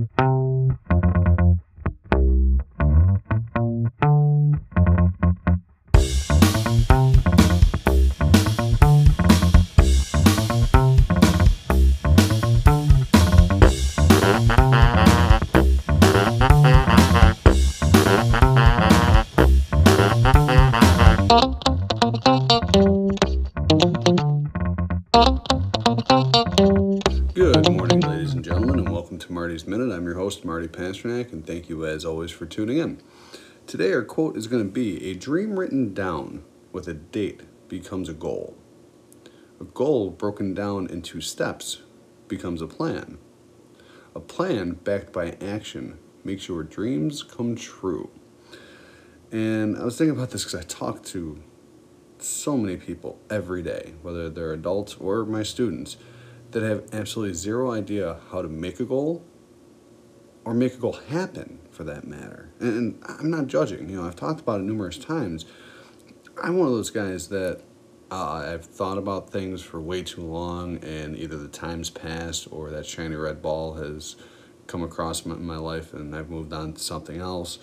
mm-hmm. Pasternak, and thank you as always for tuning in. Today, our quote is going to be A dream written down with a date becomes a goal. A goal broken down into steps becomes a plan. A plan backed by action makes your dreams come true. And I was thinking about this because I talk to so many people every day, whether they're adults or my students that have absolutely zero idea how to make a goal or make a goal happen for that matter. And, I'm not judging, you know, I've talked about it numerous times. I'm one of those guys that uh, I've thought about things for way too long, and either the time's passed or that shiny red ball has come across my, my life and I've moved on to something else,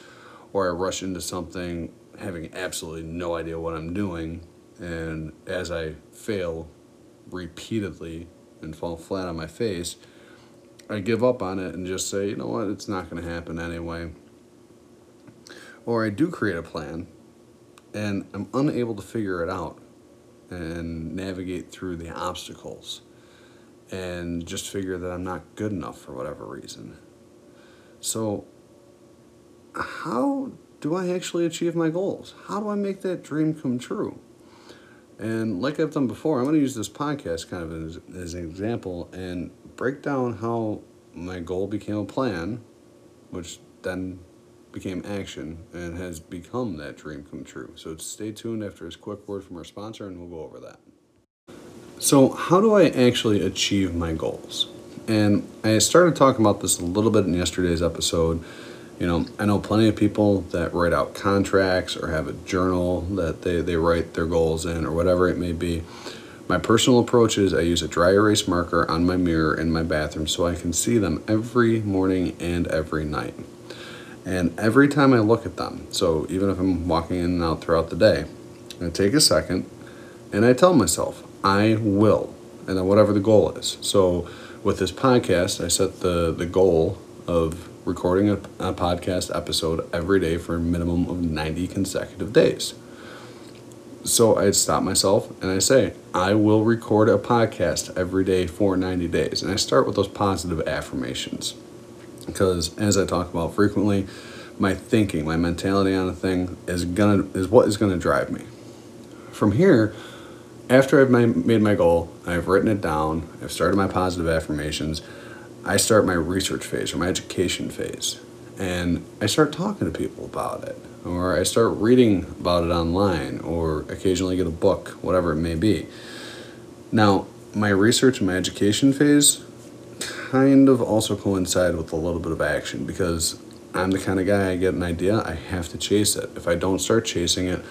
or I rush into something having absolutely no idea what I'm doing, and as I fail repeatedly and fall flat on my face, I give up on it and just say, you know what, it's not going to happen anyway. Or I do create a plan and I'm unable to figure it out and navigate through the obstacles and just figure that I'm not good enough for whatever reason. So, how do I actually achieve my goals? How do I make that dream come true? And like I've done before, I'm going to use this podcast kind of as, as an example and break down how my goal became a plan, which then became action and has become that dream come true. So stay tuned after this quick word from our sponsor and we'll go over that. So, how do I actually achieve my goals? And I started talking about this a little bit in yesterday's episode you know, I know plenty of people that write out contracts or have a journal that they, they write their goals in or whatever it may be. My personal approach is I use a dry erase marker on my mirror in my bathroom so I can see them every morning and every night. And every time I look at them, so even if I'm walking in and out throughout the day, I take a second and I tell myself, I will, and then whatever the goal is. So with this podcast, I set the, the goal of recording a, a podcast episode every day for a minimum of 90 consecutive days. So I stop myself and I say, I will record a podcast every day for 90 days. And I start with those positive affirmations. Because as I talk about frequently, my thinking, my mentality on a thing is gonna is what is gonna drive me. From here, after I've made my goal, I've written it down, I've started my positive affirmations, I start my research phase or my education phase and I start talking to people about it or I start reading about it online or occasionally get a book, whatever it may be. Now, my research and my education phase kind of also coincide with a little bit of action because I'm the kind of guy I get an idea, I have to chase it. If I don't start chasing it,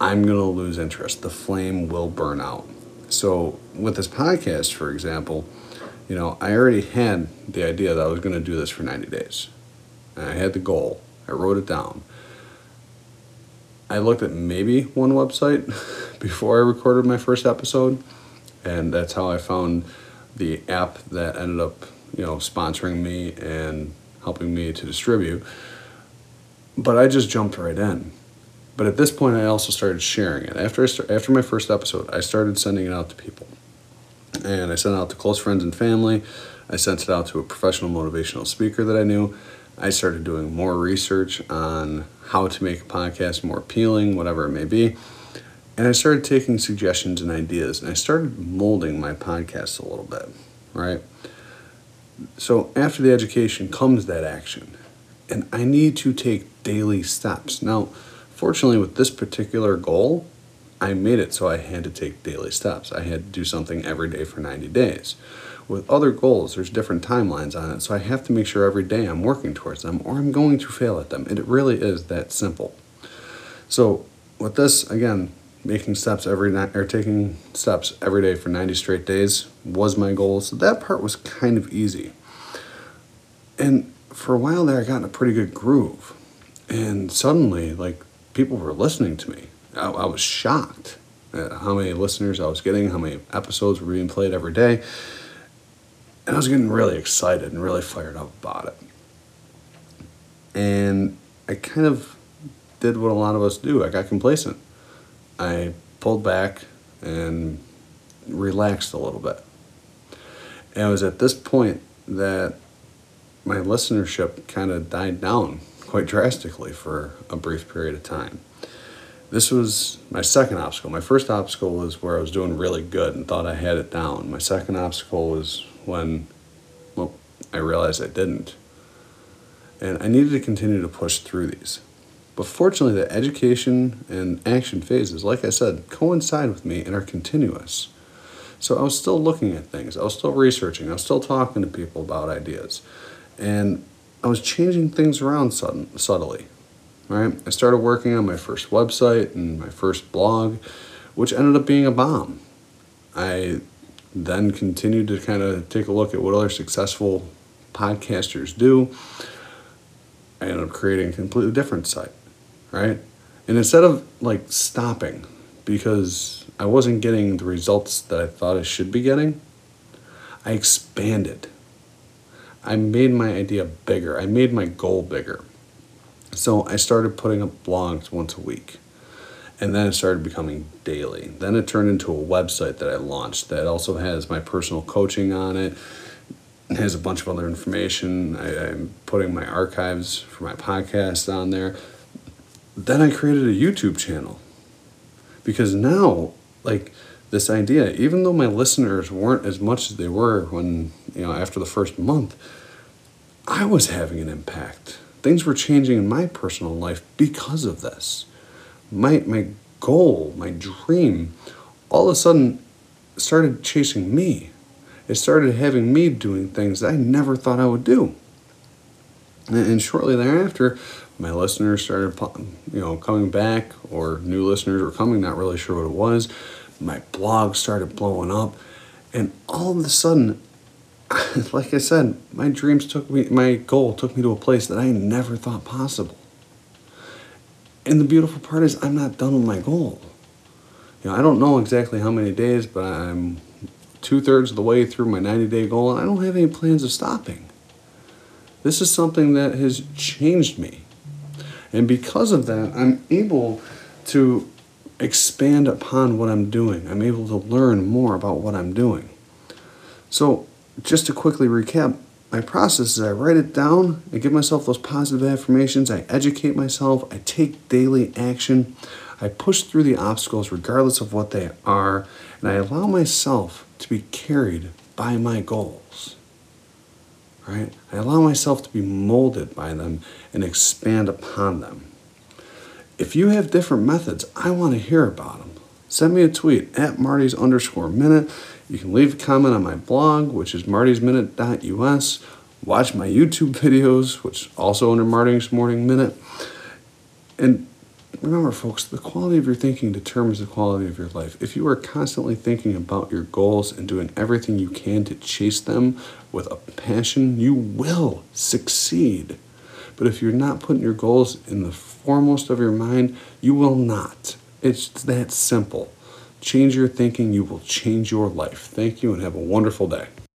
I'm going to lose interest. The flame will burn out. So, with this podcast, for example, you know, I already had the idea that I was going to do this for 90 days. And I had the goal. I wrote it down. I looked at maybe one website before I recorded my first episode, and that's how I found the app that ended up, you know, sponsoring me and helping me to distribute. But I just jumped right in. But at this point, I also started sharing it. After I start, after my first episode, I started sending it out to people and I sent it out to close friends and family. I sent it out to a professional motivational speaker that I knew. I started doing more research on how to make a podcast more appealing, whatever it may be. And I started taking suggestions and ideas, and I started molding my podcast a little bit, right? So after the education comes that action, and I need to take daily steps. Now, fortunately, with this particular goal, I made it so I had to take daily steps. I had to do something every day for 90 days. With other goals, there's different timelines on it, so I have to make sure every day I'm working towards them or I'm going to fail at them. it really is that simple. So, with this, again, making steps every night or taking steps every day for 90 straight days was my goal. So, that part was kind of easy. And for a while there, I got in a pretty good groove. And suddenly, like, people were listening to me. I, I was shocked at how many listeners I was getting, how many episodes were being played every day. And I was getting really excited and really fired up about it. And I kind of did what a lot of us do. I got complacent. I pulled back and relaxed a little bit. And it was at this point that my listenership kind of died down quite drastically for a brief period of time. This was my second obstacle. My first obstacle was where I was doing really good and thought I had it down. My second obstacle was when, well, I realized I didn't. And I needed to continue to push through these. But fortunately, the education and action phases, like I said, coincide with me and are continuous. So I was still looking at things, I was still researching, I was still talking to people about ideas. And I was changing things around sudden, subtly. Right? I started working on my first website and my first blog, which ended up being a bomb. I then continued to kind of take a look at what other successful podcasters do. I ended up creating a completely different site, right? And instead of like stopping because I wasn't getting the results that I thought I should be getting, I expanded. I made my idea bigger. I made my goal bigger. So I started putting up blogs once a week. And then it started becoming daily. Then it turned into a website that I launched that also has my personal coaching on it. It has a bunch of other information. I, I'm putting my archives for my podcast on there. Then I created a YouTube channel. Because now, like, this idea, even though my listeners weren't as much as they were when, you know, after the first month, I was having an impact. Things were changing in my personal life because of this. My, my goal, my dream, all of a sudden started chasing me. It started having me doing things that I never thought I would do. And shortly thereafter, my listeners started, you know, coming back, or new listeners were coming, not really sure what it was my blog started blowing up, and all of a sudden, like I said, my dreams took me, my goal took me to a place that I never thought possible. And the beautiful part is, I'm not done with my goal. You know, I don't know exactly how many days, but I'm two thirds of the way through my 90 day goal, and I don't have any plans of stopping. This is something that has changed me. And because of that, I'm able to expand upon what I'm doing. I'm able to learn more about what I'm doing. So, just to quickly recap, my process is I write it down, I give myself those positive affirmations, I educate myself, I take daily action, I push through the obstacles regardless of what they are, and I allow myself to be carried by my goals. Right? I allow myself to be molded by them and expand upon them. If you have different methods, I want to hear about them. Send me a tweet at Marty's underscore minute. You can leave a comment on my blog, which is martysminute.us. Watch my YouTube videos, which also under Marty's Morning Minute. And remember, folks, the quality of your thinking determines the quality of your life. If you are constantly thinking about your goals and doing everything you can to chase them with a passion, you will succeed. But if you're not putting your goals in the foremost of your mind, you will not. It's that simple. Change your thinking, you will change your life. Thank you and have a wonderful day.